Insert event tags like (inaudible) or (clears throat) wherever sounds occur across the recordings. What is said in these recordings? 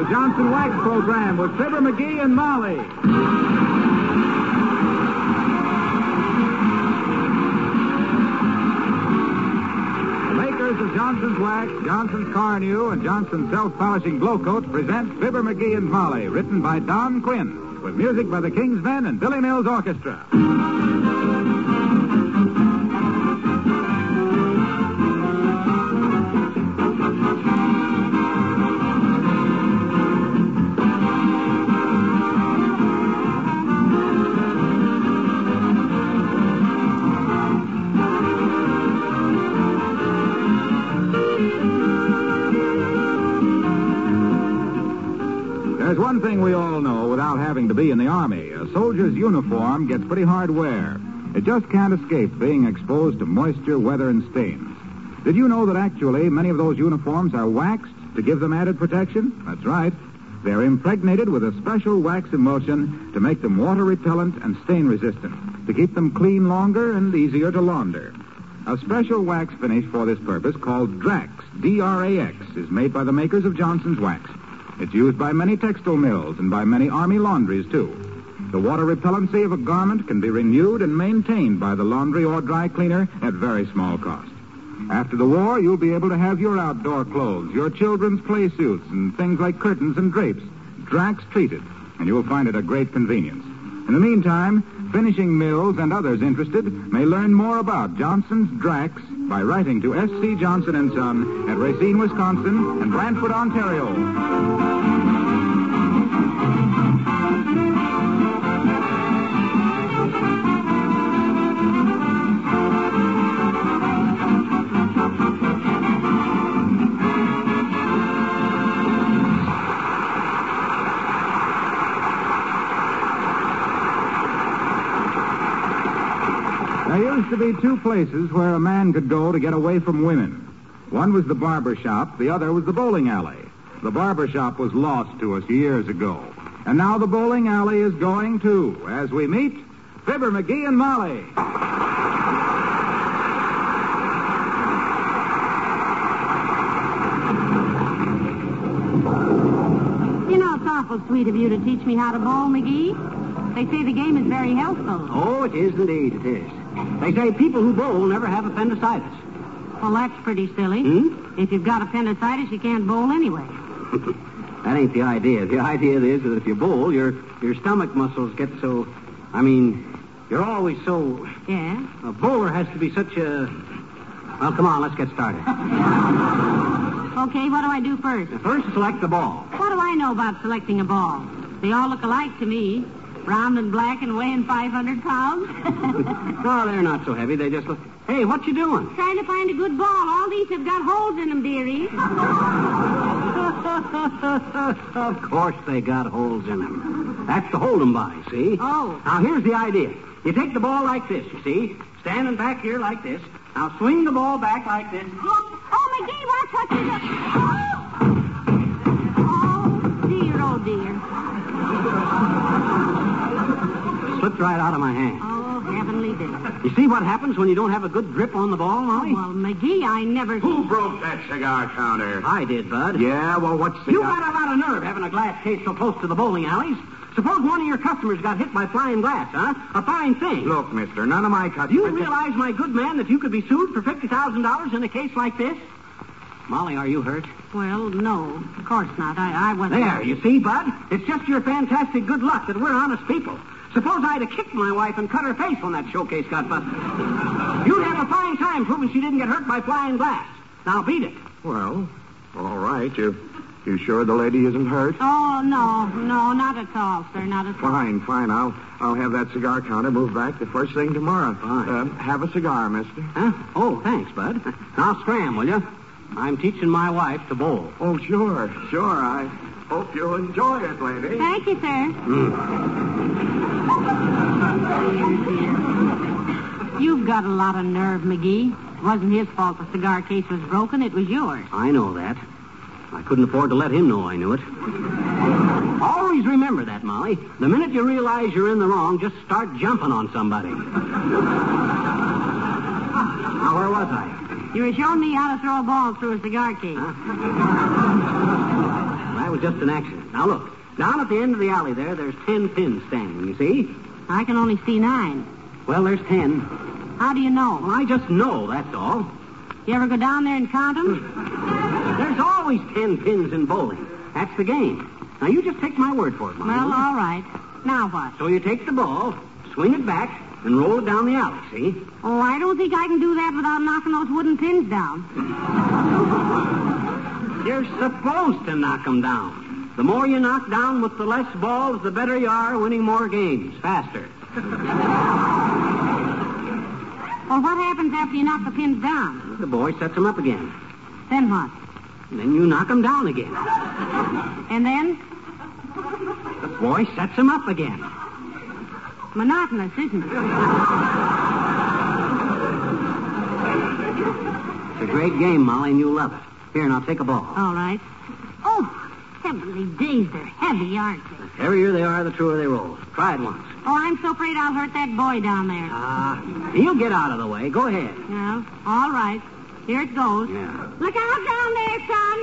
the Johnson Wax Program with Fibber McGee and Molly. The makers of Johnson's Wax, Johnson's Carnu, and Johnson's Self-Polishing Glo-Coat present Fibber McGee and Molly, written by Don Quinn, with music by the King's Men and Billy Mills Orchestra. There's one thing we all know without having to be in the Army. A soldier's uniform gets pretty hard wear. It just can't escape being exposed to moisture, weather, and stains. Did you know that actually many of those uniforms are waxed to give them added protection? That's right. They're impregnated with a special wax emulsion to make them water repellent and stain resistant, to keep them clean longer and easier to launder. A special wax finish for this purpose called Drax, D-R-A-X, is made by the makers of Johnson's Wax. It's used by many textile mills and by many army laundries, too. The water repellency of a garment can be renewed and maintained by the laundry or dry cleaner at very small cost. After the war, you'll be able to have your outdoor clothes, your children's play suits, and things like curtains and drapes, Drax treated, and you'll find it a great convenience. In the meantime, finishing mills and others interested may learn more about Johnson's Drax by writing to S.C. Johnson Son at Racine, Wisconsin, and Brantford, Ontario. Be two places where a man could go to get away from women. One was the barber shop, the other was the bowling alley. The barber shop was lost to us years ago. And now the bowling alley is going too, as we meet Fibber McGee and Molly. You know, it's awful sweet of you to teach me how to bowl, McGee. They say the game is very healthful. Oh, it is indeed, it is. They say people who bowl never have appendicitis. Well, that's pretty silly. Hmm? If you've got appendicitis, you can't bowl anyway. (laughs) that ain't the idea. The idea is that if you bowl, your your stomach muscles get so. I mean, you're always so. Yeah? A bowler has to be such a. Well, come on, let's get started. (laughs) Okay, what do I do first? First, select the ball. What do I know about selecting a ball? They all look alike to me. Round and black and weighing 500 pounds. (laughs) No, they're not so heavy. They just look. Hey, what you doing? Trying to find a good ball. All these have got holes in them, dearie. (laughs) of course they got holes in them. That's to hold them by, see? Oh. Now, here's the idea. You take the ball like this, you see? Standing back here like this. Now, swing the ball back like this. Oh, oh McGee, watch what you do. Oh, oh dear, oh, dear. Slipped right out of my hand. Oh, heavenly day. You see what happens when you don't have a good grip on the ball, Molly? Oh, well, McGee, I never... Who broke that cigar counter? I did, Bud. Yeah, well, what's the... You got a lot of nerve having a glass case so close to the bowling alleys. Suppose one of your customers got hit by flying glass, huh? A fine thing. Look, mister, none of my Do customers... you realize, my good man, that you could be sued for $50,000 in a case like this? Molly, are you hurt? Well, no, of course not. I, I wasn't... There, you see, Bud? It's just your fantastic good luck that we're honest people. Suppose I'd have kicked my wife and cut her face when that showcase got busted. You'd have a fine time proving she didn't get hurt by flying glass. Now beat it. Well, all right. You, you sure the lady isn't hurt? Oh, no, no, not at all, sir, not at all. Fine, fine. I'll I'll have that cigar counter moved back the first thing tomorrow. Fine. Um, have a cigar, mister. Huh? Oh, thanks, Bud. Now scram, will you? I'm teaching my wife to bowl. Oh, sure, sure. I hope you'll enjoy it, lady. Thank you, sir. Hmm. You've got a lot of nerve, McGee. It wasn't his fault the cigar case was broken. It was yours. I know that. I couldn't afford to let him know I knew it. Always remember that, Molly. The minute you realize you're in the wrong, just start jumping on somebody. now, where was I? You were showing me how to throw a ball through a cigar case. I was was just an accident. Now look, down at the end of the alley there, there's ten pins standing. You see? I can only see nine. Well, there's ten. How do you know? Well, I just know. That's all. You ever go down there and count them? There's always ten pins in bowling. That's the game. Now you just take my word for it, Molly. Well, all right. Now what? So you take the ball, swing it back, and roll it down the alley. See? Oh, I don't think I can do that without knocking those wooden pins down. (laughs) You're supposed to knock 'em down. The more you knock down with the less balls, the better you are winning more games faster. Well, what happens after you knock the pins down? The boy sets 'em up again. Then what? And then you knock 'em down again. And then? The boy sets 'em up again. Monotonous, isn't it? It's a great game, Molly, and you'll love it. Here, now take a ball. All right. Oh, heavenly days, they're heavy, aren't they? The heavier they are, the truer they roll. Try it once. Oh, I'm so afraid I'll hurt that boy down there. Ah, he'll get out of the way. Go ahead. No. All right. Here it goes. Yeah. Look out down there, son.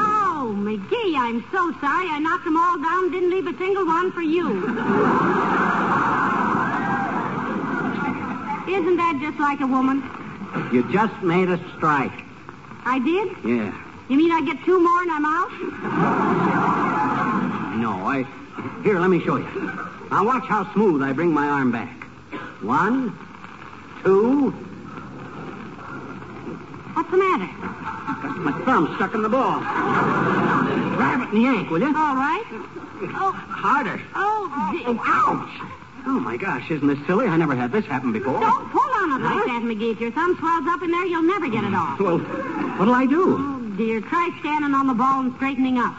Oh, McGee, I'm so sorry. I knocked them all down, didn't leave a single one for you. Isn't that just like a woman? You just made a strike. I did? Yeah. You mean I get two more and I'm out? No, I. Here, let me show you. Now watch how smooth I bring my arm back. One, two. What's the matter? That's my thumb stuck in the ball. Grab it and yank, will you? All right. Oh, Harder. oh, d- Oh, ouch! Oh my gosh, isn't this silly? I never had this happen before. Don't pull on it like that, McGee. If your thumb swells up in there, you'll never get it off. Well, what'll I do? Oh, dear. Try standing on the ball and straightening up.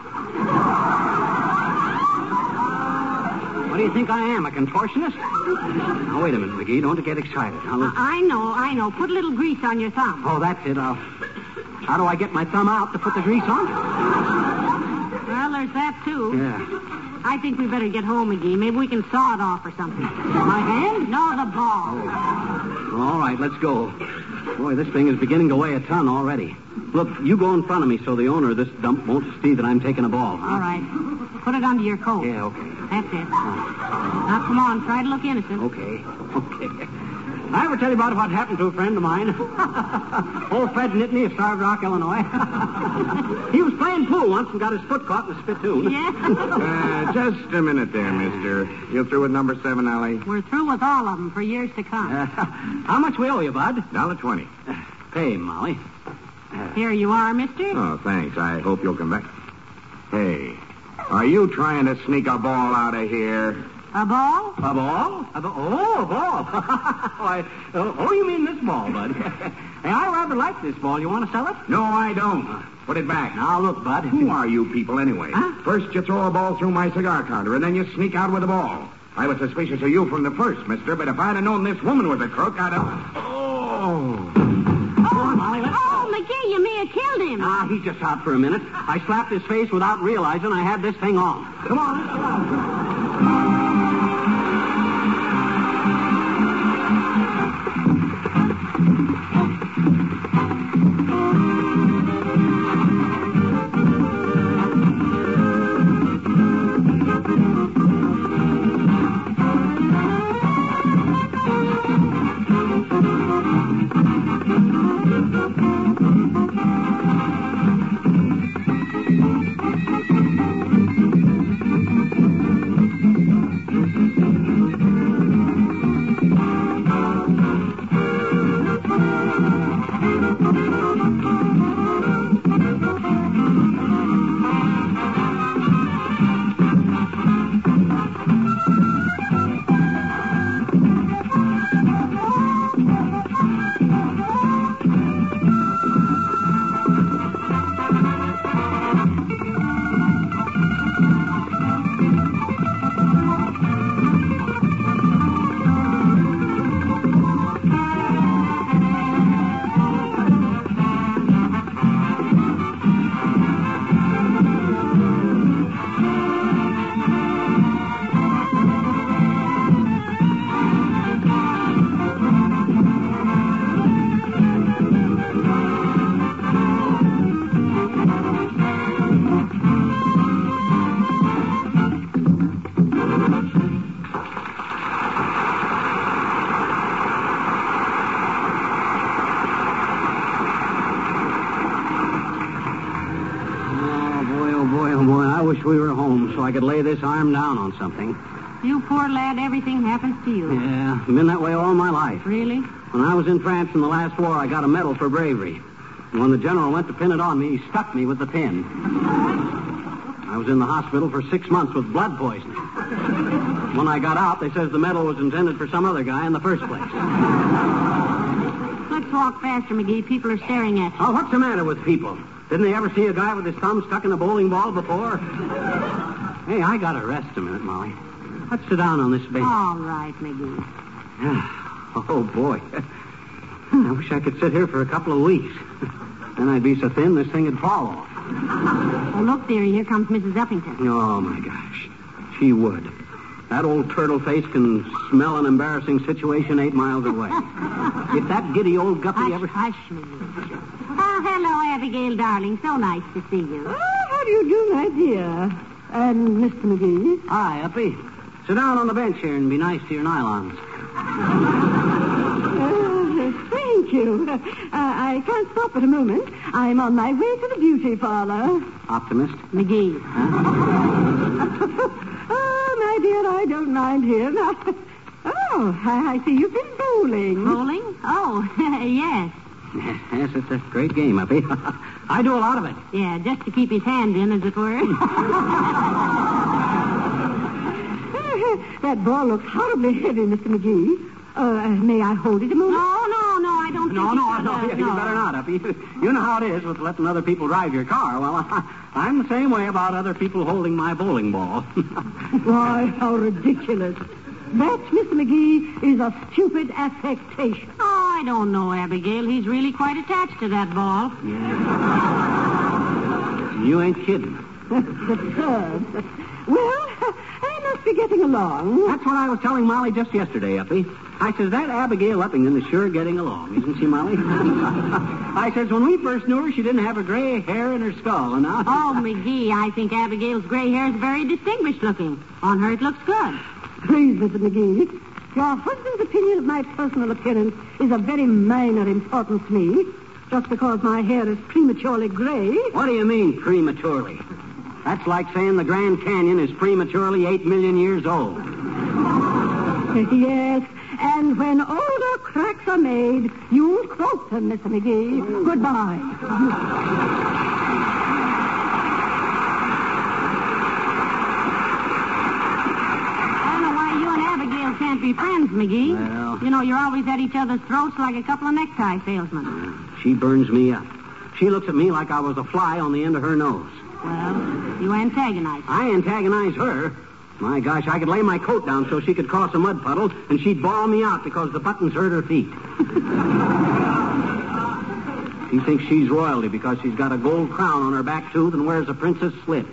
What do you think I am, a contortionist? Now, wait a minute, McGee. Don't get excited. Now, look. Uh, I know, I know. Put a little grease on your thumb. Oh, that's it. I'll... How do I get my thumb out to put the grease on? Well, there's that, too. Yeah. I think we better get home, McGee. Maybe we can saw it off or something. My hand? No, the ball. All right, let's go. Boy, this thing is beginning to weigh a ton already. Look, you go in front of me so the owner of this dump won't see that I'm taking a ball. huh? All right. Put it under your coat. Yeah, okay. That's it. Now, come on. Try to look innocent. Okay. (laughs) Okay. I ever tell you about what happened to a friend of mine? (laughs) Old Fred Nittany of Starved Rock, Illinois. (laughs) he was playing pool once and got his foot caught in a spittoon. Yeah? (laughs) Uh, just a minute there, mister. You through with number seven, Alley? We're through with all of them for years to come. Uh, how much we owe you, Bud? Dollar twenty. Pay, Molly. Here you are, mister. Oh, thanks. I hope you'll come back. Hey, are you trying to sneak a ball out of here? A ball? A ball? A ball? Oh, a ball. (laughs) Why, oh, oh, you mean this ball, Bud? (laughs) hey, I rather like this ball. You want to sell it? No, I don't. Put it back. Now, look, Bud. Who are you people anyway? Huh? First you throw a ball through my cigar counter, and then you sneak out with a ball. I was suspicious of you from the first, mister, but if I'd have known this woman was a crook, I'd have... Oh! Oh, Molly, let's oh, McGee, you may have killed him. Ah, he's just out for a minute. I slapped his face without realizing I had this thing on. Come on, let's go wish we were home so I could lay this arm down on something. You poor lad, everything happens to you. Yeah, been that way all my life. Really? When I was in France in the last war, I got a medal for bravery. And when the general went to pin it on me, he stuck me with the pin. I was in the hospital for six months with blood poisoning. When I got out, they says the medal was intended for some other guy in the first place. Let's walk faster, McGee. People are staring at you. Oh, what's the matter with people? Didn't they ever see a guy with his thumb stuck in a bowling ball before? Hey, I gotta rest a minute, Molly. Let's sit down on this bench. All right, McGee. (sighs) Oh, boy. Hmm, I wish I could sit here for a couple of weeks. (laughs) Then I'd be so thin this thing would fall off. Oh, look, dearie, here comes Mrs. Uppington. Oh, my gosh. She would. That old turtle face can smell an embarrassing situation eight miles away. (laughs) if that giddy old guppy Hush, ever... hush. Oh, hello, Abigail, darling. So nice to see you. Oh, how do you do, my dear? And Mr. McGee? Hi, Uppy. Sit down on the bench here and be nice to your nylons. Uh, thank you. Uh, I can't stop at a moment. I'm on my way to the beauty parlor. Optimist? McGee. (laughs) oh, my dear, I don't mind here. (laughs) oh, I, I see you've been bowling. Bowling? Oh, (laughs) yes. Yes, yes, it's a great game, Uppy. (laughs) I do a lot of it. Yeah, just to keep his hand in, as it were. (laughs) (laughs) that ball looks horribly heavy, Mr. McGee. Uh, may I hold it a moment? no, no, no, I don't No, think no, you no, should, uh, you better not, Uppy. You know how it is with letting other people drive your car. Well, I'm the same way about other people holding my bowling ball. Why, how ridiculous. That, Mr. McGee, is a stupid affectation. Oh, I don't know, Abigail. He's really quite attached to that ball. you ain't kidding. Absurd. (laughs) Well, I must be getting along. That's what I was telling Molly just yesterday, Uppy. I says, that Abigail Uppington is sure getting along, isn't she, Molly? (laughs) I says, when we first knew her, she didn't have a gray hair in her skull, and now... Oh, McGee, I think Abigail's gray hair is very distinguished looking. On her, it looks good. Please, Mr. McGee. Your husband's opinion of my personal appearance is of very minor importance to me. Just because my hair is prematurely gray. What do you mean, prematurely? That's like saying the Grand Canyon is prematurely eight million years old. Yes, and when older cracks are made, you quote them, Mr. McGee. Goodbye. I don't know why you and Abigail can't be friends, McGee. Well- You know, you're always at each other's throats like a couple of necktie salesmen. Uh, she burns me up. She looks at me like I was a fly on the end of her nose. Well, you antagonize her. I antagonize her. My gosh, I could lay my coat down so she could cross a mud puddle, and she'd bawl me out because the buttons hurt her feet. she thinks she's royalty because she's got a gold crown on her back tooth and wears a princess slip.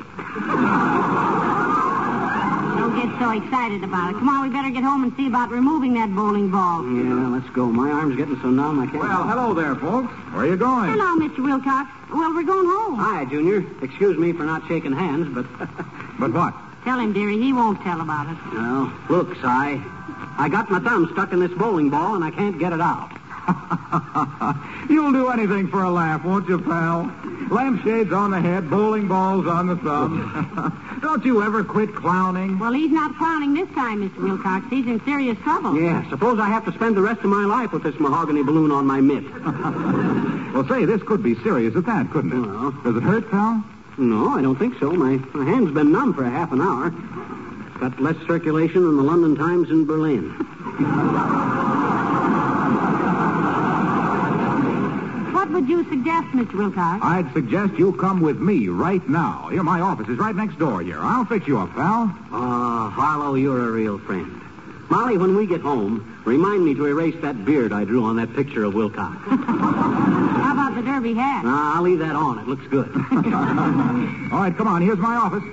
Don't get so excited about it. Come on, we better get home and see about removing that bowling ball. Yeah, let's go. My arm's getting so numb I can't. Well, hello there, folks. Where are you going? Hello, Mr. Wilcox. Well, we're going home. Hi, Junior. Excuse me for not shaking hands, but (laughs) But what? Tell him, dearie. He won't tell about it. well, look, Si, I got my thumb stuck in this bowling ball and I can't get it out. (laughs) You'll do anything for a laugh, won't you, pal? Lampshades on the head, bowling balls on the thumb. (laughs) Don't you ever quit clowning? Well, he's not clowning this time, Mr. Wilcox. He's in serious trouble. Yeah, suppose I have to spend the rest of my life with this mahogany balloon on my mitt. (laughs) Well, say, this could be serious at that, couldn't it? Well. Does it hurt, pal? No, I don't think so. My, my hand's been numb for a half an hour. Got less circulation than the London Times in Berlin. What would you suggest, Mr. Wilcox? I'd suggest you come with me right now. Here, my office is right next door here. I'll fix you up, pal. Ah, Harlow, you're a real friend. Molly, when we get home, remind me to erase that beard I drew on that picture of Wilcox. (laughs) How about the derby hat? Nah, I'll leave that on. It looks good. (laughs) All right, come on. Here's my office.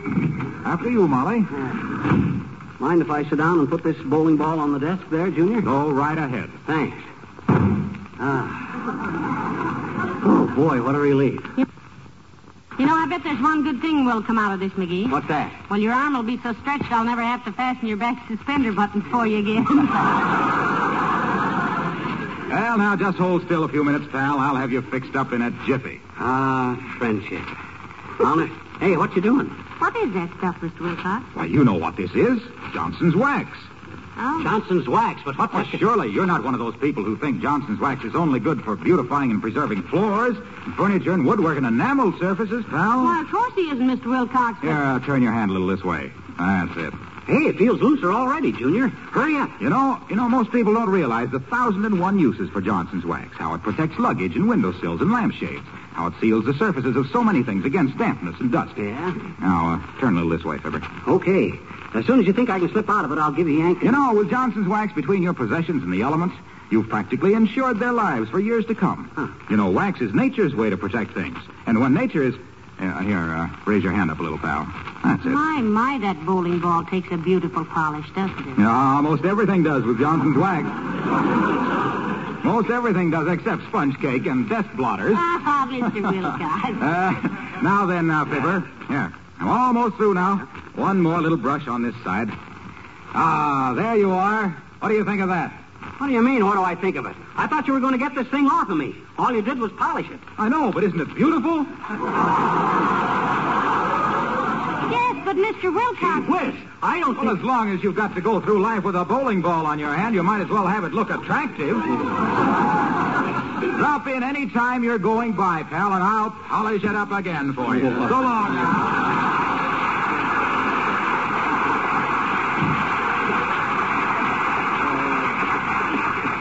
After you, Molly. Mind if I sit down and put this bowling ball on the desk there, Junior? Go right ahead. Thanks. Ah. Oh, boy, what a relief. You know, I bet there's one good thing will come out of this, McGee. What's that? Well, your arm will be so stretched I'll never have to fasten your back suspender buttons for you again. (laughs) Well, now, just hold still a few minutes, pal. I'll have you fixed up in a jiffy. Ah, friendship. Honest, Hey, what you doing? What is that stuff, Mr. Wilcox? Why, you know what this is. Johnson's wax. Oh. Johnson's wax, but what Well, surely you're not one of those people who think Johnson's wax is only good for beautifying and preserving floors, and furniture, and woodwork, and enamel surfaces, pal. Why, of course he isn't, Mr. Wilcox. but- Here, uh, turn your hand a little this way. That's it. Hey, it feels looser already, Junior. Hurry up. You know, you know, most people don't realize the thousand and one uses for Johnson's wax. How it protects luggage and windowsills and lampshades. How it seals the surfaces of so many things against dampness and dust. Yeah? Now, uh, turn a little this way, Fibber. Okay. As soon as you think I can slip out of it, I'll give you Yank. You know, with Johnson's wax between your possessions and the elements, you've practically insured their lives for years to come. Huh. You know, wax is nature's way to protect things. And when nature is... Uh, here, uh, raise your hand up a little, pal. That's it. My, my, that bowling ball takes a beautiful polish, doesn't it? Yeah, almost everything does with Johnson's wax. Most everything does except sponge cake and desk blotters. Ah, Mr. Wilcox. (laughs) Uh, now then, uh, Fibber. Here. I'm almost through now. One more little brush on this side. Ah, there you are. What do you think of that? What do you mean, what do I think of it? I thought you were going to get this thing off of me. All you did was polish it. I know, but isn't it beautiful? yes, but Mr. Wilcox. Whiz, I don't Well, think... as long as you've got to go through life with a bowling ball on your hand, you might as well have it look attractive. Drop in any time you're going by, pal, and I'll polish it up again for you. (laughs) So long now.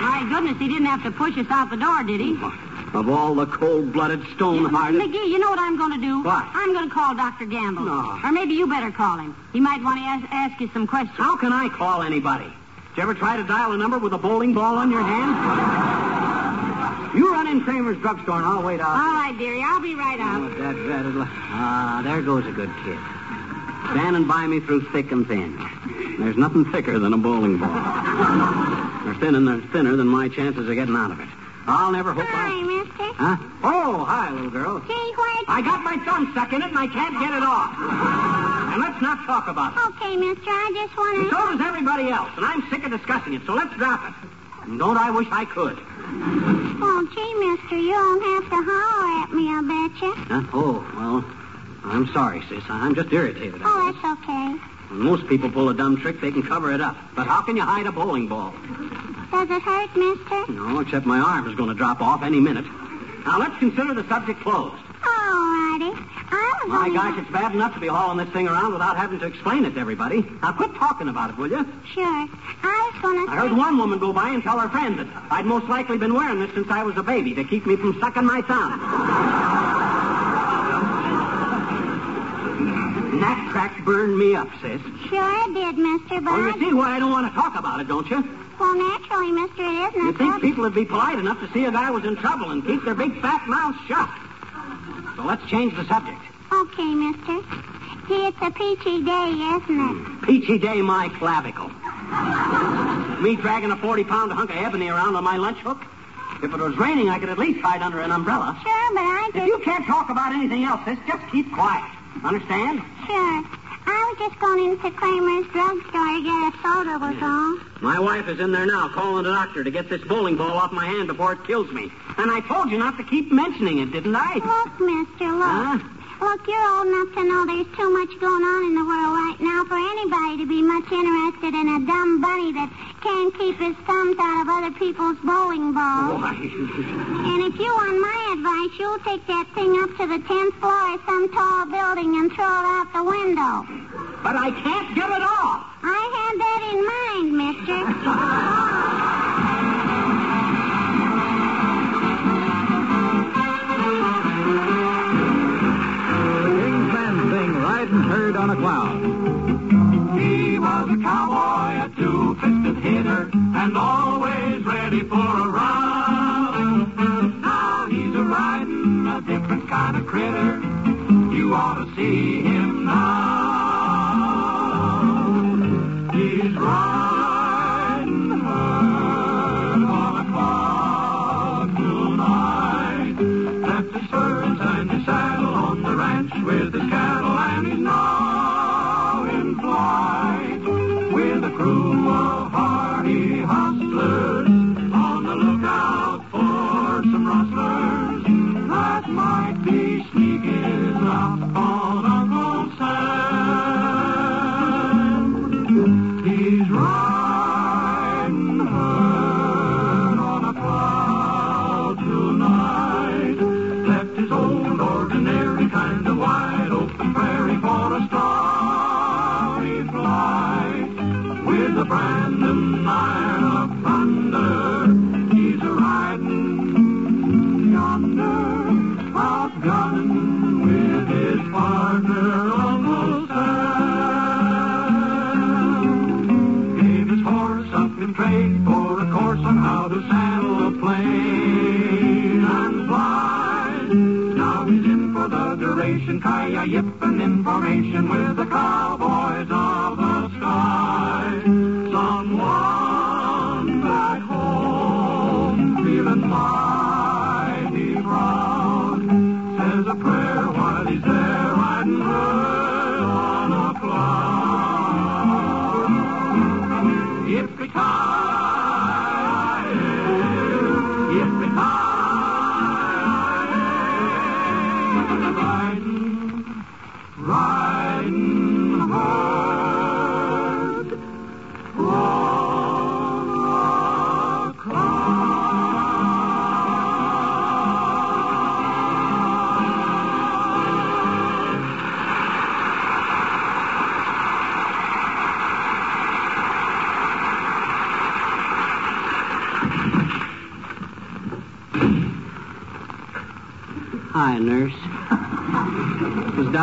My goodness, he didn't have to push us out the door, did he? Of all the cold-blooded, stone-hearted... McGee, you know what I'm going to do? What? I'm going to call Dr. Gamble. No. Or maybe you better call him. He might want to ask, ask you some questions. How can I call anybody? Did you ever try to dial a number with a bowling ball on your hand? In Kramer's drugstore and I'll wait out. All right, dearie, I'll be right out. Oh, that, that, ah, there goes a good kid. Standing by me through thick and thin. There's nothing thicker than a bowling ball. They're thin and they're thinner than my chances of getting out of it. I'll never hope Hi, I... mister. Huh? Oh, hi, little girl. Gee, what? I got my thumb stuck in it and I can't get it off. And let's not talk about it. Okay, mister, I just want And to... so does everybody else, and I'm sick of discussing it, so let's drop it. And don't I wish I could? Oh, gee, you don't have to holler at me, I betcha. Huh? Oh, well, I'm sorry, sis. I'm just irritated. Oh, guess. that's okay. When most people pull a dumb trick, they can cover it up. But how can you hide a bowling ball? Does it hurt, mister? No, except my arm is going to drop off any minute. Now, let's consider the subject closed. All righty. I My gosh, it's bad enough to be hauling this thing around without having to explain it to everybody. Now, quit talking about it, will you? Sure. I was to I heard one woman go by and tell her friend that I'd most likely been wearing this since I was a baby to keep me from sucking my thumb. That crack burned me up, sis. Sure it did, mister, but Well, you see why I don't want to talk about it, don't you? Well, naturally, mister, it isn't. You think people would be polite enough to see a guy was in trouble and keep their big fat mouths shut. So let's change the subject. Okay, mister. Gee, it's a peachy day, isn't it? Hmm. Peachy day, my clavicle. Me dragging a 40-pound hunk of ebony around on my lunch hook? If it was raining, I could at least hide under an umbrella. Sure, but I If you can't talk about anything else, sis, just keep quiet. Understand? Sure. I was just going into Kramer's drugstore to get a soda, was all. My wife is in there now calling the doctor to get this bowling ball off my hand before it kills me. And I told you not to keep mentioning it, didn't I? Look, mister, look. Huh? Look, you're old enough to know there's too much going on in the world right now for anybody to be much interested in a dumb bunny that can't keep his thumbs out of other people's bowling balls. Why? And if you want my advice, you'll take that thing up to the 10th floor of some tall building and throw it out the window. But I can't get it off. I had that in mind, mister. (laughs) riding herd on a cloud. He was a cowboy, a two-fisted hitter, and always ready for a run. Now he's a riding a different kind of critter. You ought to see him now. Information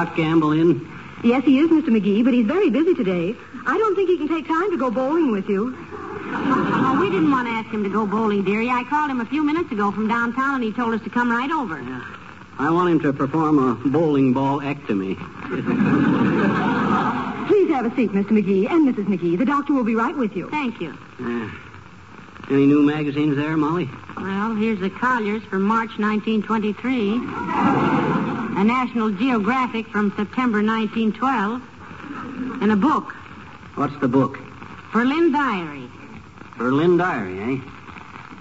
Was Doc Gamble in? Yes, he is, Mr. McGee, but he's very busy today. I don't think he can take time to go bowling with you. Oh, we didn't want to ask him to go bowling, dearie. I called him a few minutes ago from downtown, and he told us to come right over. I want him to perform a bowling ball ectomy. (laughs) Please have a seat, Mr. McGee and Mrs. McGee. The doctor will be right with you. Thank you. Uh, any new magazines there, Molly? Well, here's the Collier's from March 1923. A National Geographic from September 1912. And a book, What's the book? Berlin Diary. Berlin Diary, eh?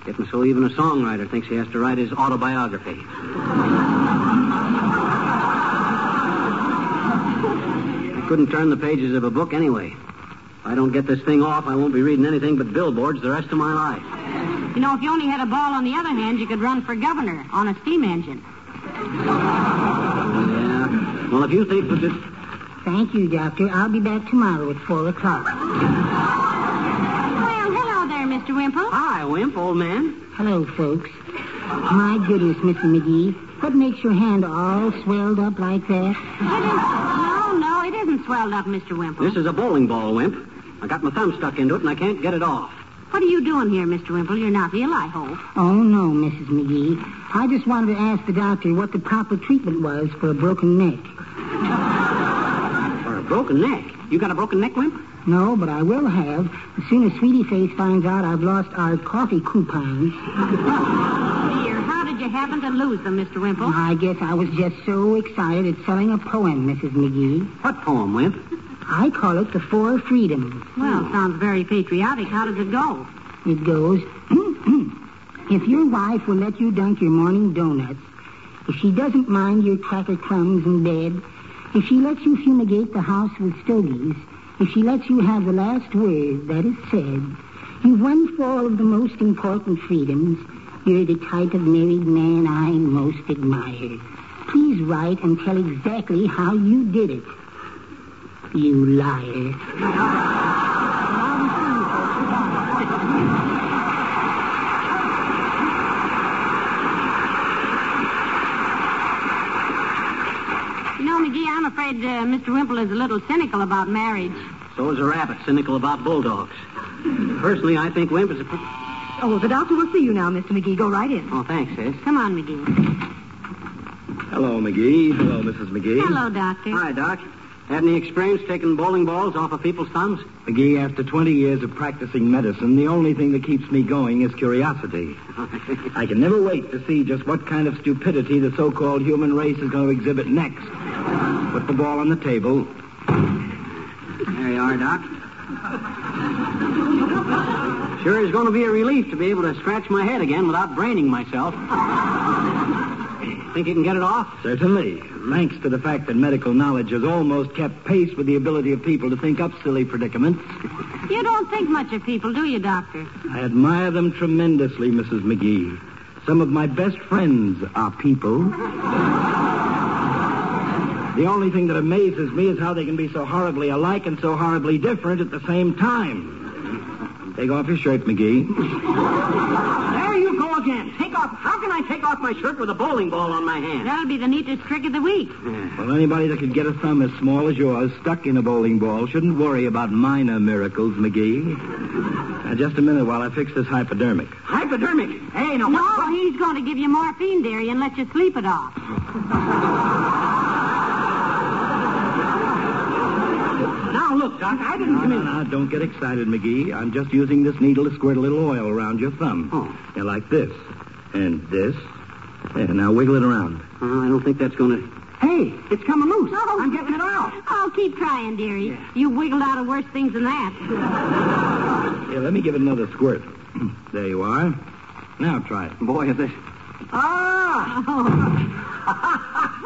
Getting so even a songwriter thinks he has to write his autobiography. I couldn't turn the pages of a book anyway. If I don't get this thing off, I won't be reading anything but billboards the rest of my life. You know, if you only had a ball on the other hand, you could run for governor on a steam engine. Yeah. Well, if you think that this... Thank you, Doctor. I'll be back tomorrow at 4 o'clock. Well, hello there, Mr. Wimple. Hi, Wimp, old man. Hello, folks. My goodness, Mr. McGee. What makes your hand all swelled up like that? It is... No, no, it isn't swelled up, Mr. Wimple. This is a bowling ball, Wimp. I got my thumb stuck into it, and I can't get it off. What are you doing here, Mr. Wimple? You're not ill, I hope. Oh, no, Mrs. McGee. I just wanted to ask the doctor what the proper treatment was for a broken neck. For a broken neck? You got a broken neck, Wimp? No, but I will have as soon as Sweetie Face finds out I've lost our coffee coupons. Dear, how did you happen to lose them, Mr. Wimple? I guess I was just so excited at selling a poem, Mrs. McGee. What poem, Wimp? I call it The Four Freedoms. Well, sounds very patriotic. How does it go? It goes, (clears throat) if your wife will let you dunk your morning donuts, if she doesn't mind your cracker crumbs in bed, if she lets you fumigate the house with stogies, if she lets you have the last word, that is said, you've won four of the most important freedoms. You're the type of married man I most admire. Please write and tell exactly how you did it. You liar. You know, McGee, I'm afraid uh, Mr. Wimple is a little cynical about marriage. So is a rabbit cynical about bulldogs. Personally, I think Wimp is a... pre- Oh, the doctor will see you now, Mr. McGee. Go right in. Oh, thanks, sis. Come on, McGee. Hello, McGee. Hello, Mrs. McGee. Hello, Doctor. Hi, Doc. Had any experience taking bowling balls off of people's thumbs? McGee, after 20 years of practicing medicine, the only thing that keeps me going is curiosity. (laughs) I can never wait to see just what kind of stupidity the so-called human race is going to exhibit next. Put the ball on the table. There you are, Doc. Sure is going to be a relief to be able to scratch my head again without braining myself. Think you can get it off? Certainly. Thanks to the fact that medical knowledge has almost kept pace with the ability of people to think up silly predicaments. You don't think much of people, do you, Doctor? I admire them tremendously, Mrs. McGee. Some of my best friends are people. The only thing that amazes me is how they can be so horribly alike and so horribly different at the same time. Take off your shirt, McGee. There you go again. Take off. How can I take off my shirt with a bowling ball on my hand? That'll be the neatest trick of the week. Hmm. Well, anybody that could get a thumb as small as yours stuck in a bowling ball shouldn't worry about minor miracles, McGee. Now, just a minute while I fix this hypodermic. Hypodermic. Hey, now, No, what- what- he's going to give you morphine, dearie, and let you sleep it off. (laughs) now, look, Doc, I didn't No, come no, in. no, don't get excited, McGee. I'm just using this needle to squirt a little oil around your thumb. Oh. Yeah, like this. And this. Yeah, now wiggle it around. Uh, I don't think that's going to... Hey, it's coming loose. Oh. I'm getting it out. Oh, keep trying, dearie. You wiggled out of worse things than that. (laughs) Here, let me give it another squirt. (clears throat) there you are. Now try it. Boy, is this... (laughs) Ah!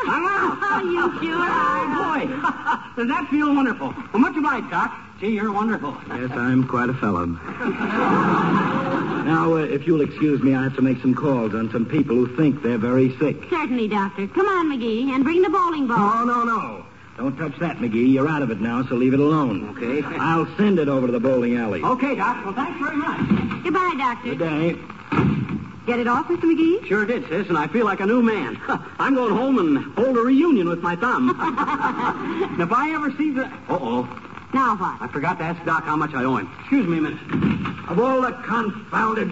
I'm out. Oh, you sure are. Boy, (laughs) does that feel wonderful? Well, much obliged, Doc. Gee, you're wonderful. Yes, I'm quite a fellow. now, uh, if you'll excuse me, I have to make some calls on some people who think they're very sick. Certainly, Doctor. Come on, McGee, and bring the bowling ball. No, no, no. Don't touch that, McGee. You're out of it now, so leave it alone. Okay. I'll send it over to the bowling alley. Okay, Doc. Well, thanks very much. Goodbye, Doctor. Good day. Get it off, Mr. McGee? Sure did, sis, and I feel like a new man. (laughs) I'm going home and hold a reunion with my thumb. (laughs) and if I ever see the... Uh-oh. Now what? I forgot to ask Doc how much I owe him. Excuse me a minute. Of all the confounded...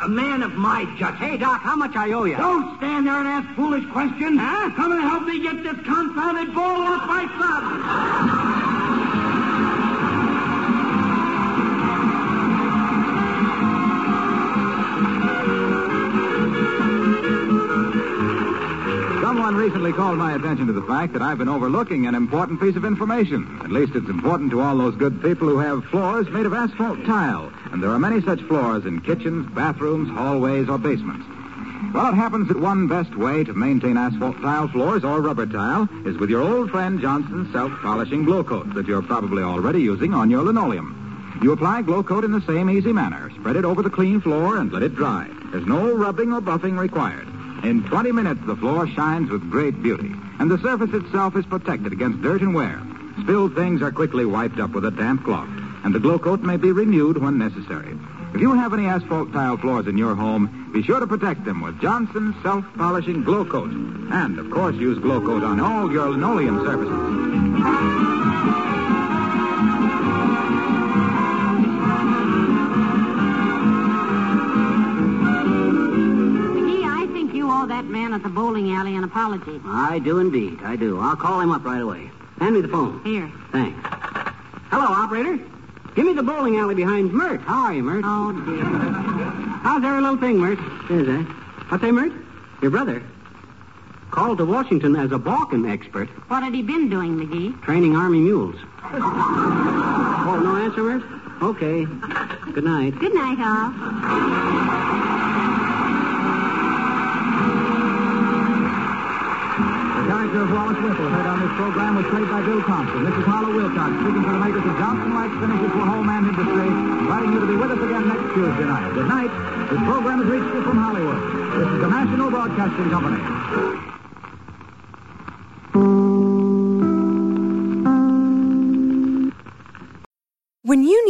A man of my judgment. Hey, Doc, how much I owe you? Don't stand there and ask foolish questions. Huh? Come and help me get this confounded ball off my thumb. Someone recently called my attention to the fact that I've been overlooking an important piece of information. At least it's important to all those good people who have floors made of asphalt tile. And there are many such floors in kitchens, bathrooms, hallways, or basements. Well, it happens that one best way to maintain asphalt tile floors or rubber tile is with your old friend Johnson's self-polishing Glo-Coat that you're probably already using on your linoleum. You apply Glo-Coat in the same easy manner. Spread it over the clean floor and let it dry. There's no rubbing or buffing required. In 20 minutes, the floor shines with great beauty, and the surface itself is protected against dirt and wear. Spilled things are quickly wiped up with a damp cloth, and the Glo-Coat may be renewed when necessary. If you have any asphalt tile floors in your home, be sure to protect them with Johnson's self-polishing Glo-Coat. And, of course, use Glo-Coat on all your linoleum surfaces. That man at the bowling alley an apology. I do indeed. I do. I'll call him up right away. Hand me the phone. Here. Thanks. Hello, operator. Give me the bowling alley behind Myrt. How are you, Myrt? Oh, dear. How's every little thing, Myrt? Is that? What's that, Myrt? Your brother. Called to Washington as a Balkan expert, What had he been doing, McGee? training Army mules. oh, no answer, Myrt? Okay. Good night. Good night, all. Wallace Wimple, heard on this program, was played by Bill Thompson. This is Harlow Wilcox, speaking for the makers of Johnson Light Finishes for Home and Industry, inviting you to be with us again next Tuesday night. Good night. This program has reached you from Hollywood. This is the National Broadcasting Company.